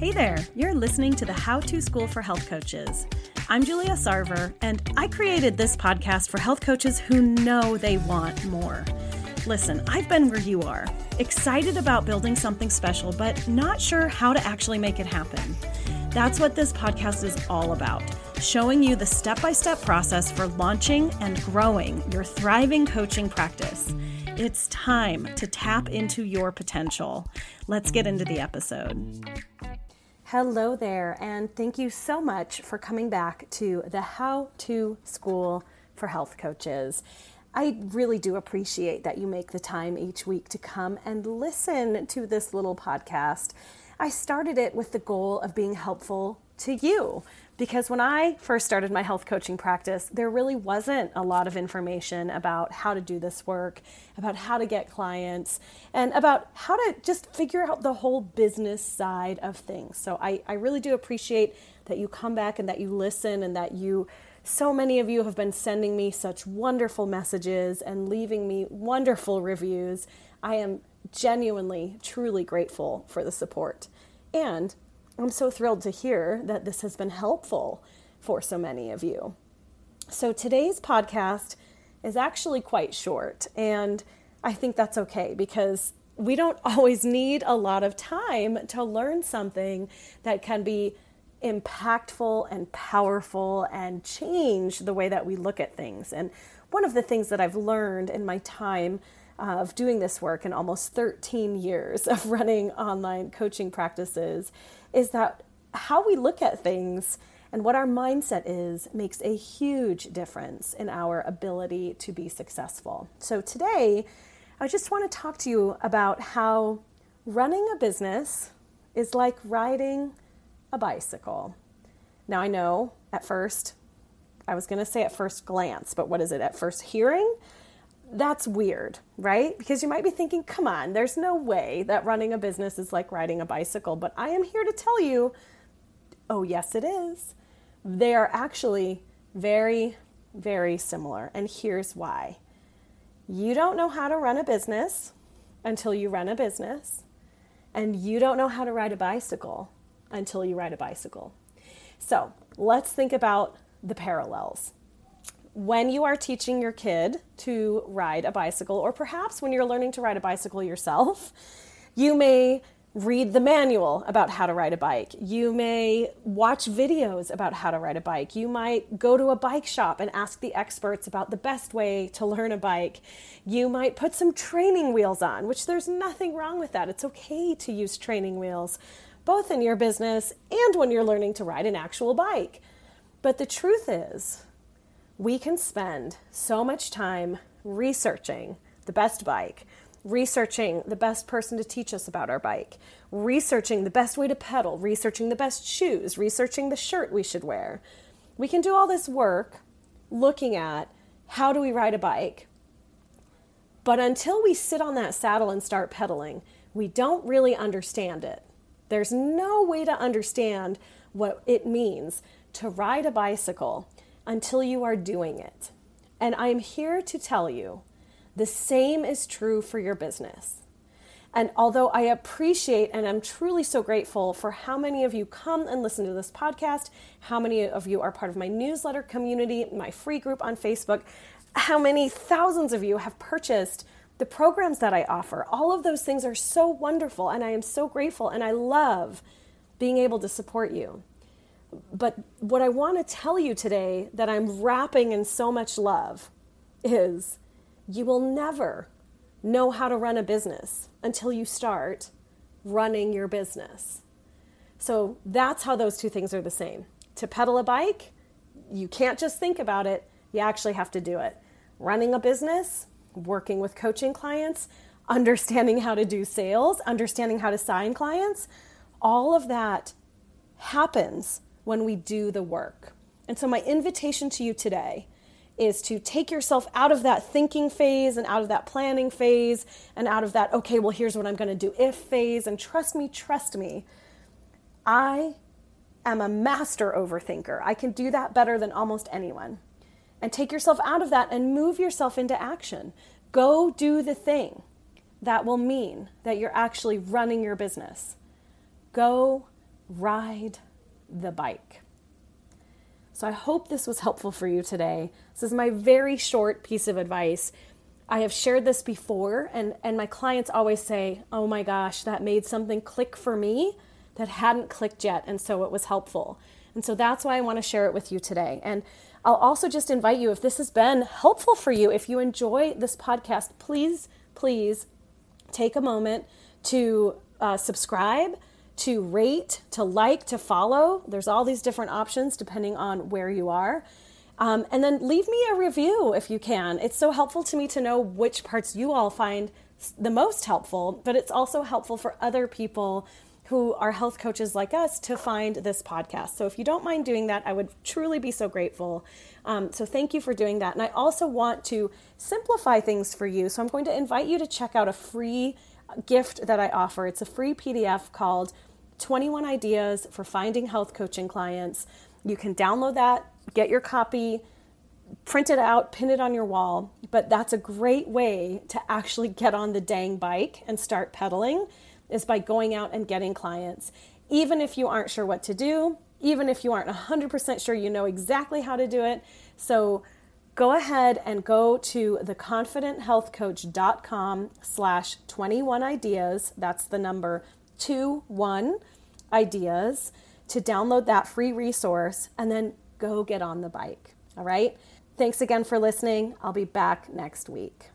Hey there, you're listening to the How to School for Health Coaches. I'm Julia Sarver, and I created this podcast for health coaches who know they want more. Listen, I've been where you are, excited about building something special, but not sure how to actually make it happen. That's what this podcast is all about showing you the step by step process for launching and growing your thriving coaching practice. It's time to tap into your potential. Let's get into the episode. Hello there, and thank you so much for coming back to the How to School for Health Coaches. I really do appreciate that you make the time each week to come and listen to this little podcast. I started it with the goal of being helpful to you because when I first started my health coaching practice, there really wasn't a lot of information about how to do this work, about how to get clients, and about how to just figure out the whole business side of things. So I, I really do appreciate that you come back and that you listen and that you. So many of you have been sending me such wonderful messages and leaving me wonderful reviews. I am genuinely, truly grateful for the support. And I'm so thrilled to hear that this has been helpful for so many of you. So today's podcast is actually quite short, and I think that's okay because we don't always need a lot of time to learn something that can be impactful and powerful and change the way that we look at things. And one of the things that I've learned in my time of doing this work in almost 13 years of running online coaching practices is that how we look at things and what our mindset is makes a huge difference in our ability to be successful. So, today, I just want to talk to you about how running a business is like riding a bicycle. Now, I know at first, I was going to say at first glance, but what is it? At first hearing? That's weird, right? Because you might be thinking, come on, there's no way that running a business is like riding a bicycle. But I am here to tell you, oh, yes, it is. They are actually very, very similar. And here's why you don't know how to run a business until you run a business, and you don't know how to ride a bicycle until you ride a bicycle. So let's think about the parallels when you are teaching your kid to ride a bicycle, or perhaps when you're learning to ride a bicycle yourself, you may read the manual about how to ride a bike. You may watch videos about how to ride a bike. You might go to a bike shop and ask the experts about the best way to learn a bike. You might put some training wheels on, which there's nothing wrong with that. It's okay to use training wheels, both in your business and when you're learning to ride an actual bike. But the truth is, we can spend so much time researching the best bike, researching the best person to teach us about our bike, researching the best way to pedal, researching the best shoes, researching the shirt we should wear. We can do all this work looking at how do we ride a bike. But until we sit on that saddle and start pedaling, we don't really understand it. There's no way to understand what it means to ride a bicycle until you are doing it. And I'm here to tell you the same is true for your business. And although I appreciate and I'm truly so grateful for how many of you come and listen to this podcast, how many of you are part of my newsletter community, my free group on Facebook, how many thousands of you have purchased the programs that I offer, all of those things are so wonderful and I am so grateful and I love being able to support you but what I want to tell you today that I'm wrapping in so much love is you will never know how to run a business until you start running your business. So that's how those two things are the same. To pedal a bike, you can't just think about it, you actually have to do it. Running a business, working with coaching clients, understanding how to do sales, understanding how to sign clients, all of that happens when we do the work. And so, my invitation to you today is to take yourself out of that thinking phase and out of that planning phase and out of that, okay, well, here's what I'm going to do if phase. And trust me, trust me, I am a master overthinker. I can do that better than almost anyone. And take yourself out of that and move yourself into action. Go do the thing that will mean that you're actually running your business. Go ride the bike. So I hope this was helpful for you today. This is my very short piece of advice. I have shared this before, and, and my clients always say, Oh my gosh, that made something click for me that hadn't clicked yet. And so it was helpful. And so that's why I want to share it with you today. And I'll also just invite you, if this has been helpful for you, if you enjoy this podcast, please, please take a moment to uh, subscribe, to rate, to like, to follow. There's all these different options depending on where you are. Um, and then leave me a review if you can. It's so helpful to me to know which parts you all find the most helpful, but it's also helpful for other people who are health coaches like us to find this podcast. So if you don't mind doing that, I would truly be so grateful. Um, so thank you for doing that. And I also want to simplify things for you. So I'm going to invite you to check out a free gift that I offer. It's a free PDF called 21 Ideas for Finding Health Coaching Clients. You can download that, get your copy, print it out, pin it on your wall. But that's a great way to actually get on the dang bike and start pedaling is by going out and getting clients. Even if you aren't sure what to do, even if you aren't 100% sure you know exactly how to do it. So go ahead and go to theconfidenthealthcoach.com slash 21 ideas. That's the number 21 ideas to download that free resource and then go get on the bike. All right. Thanks again for listening. I'll be back next week.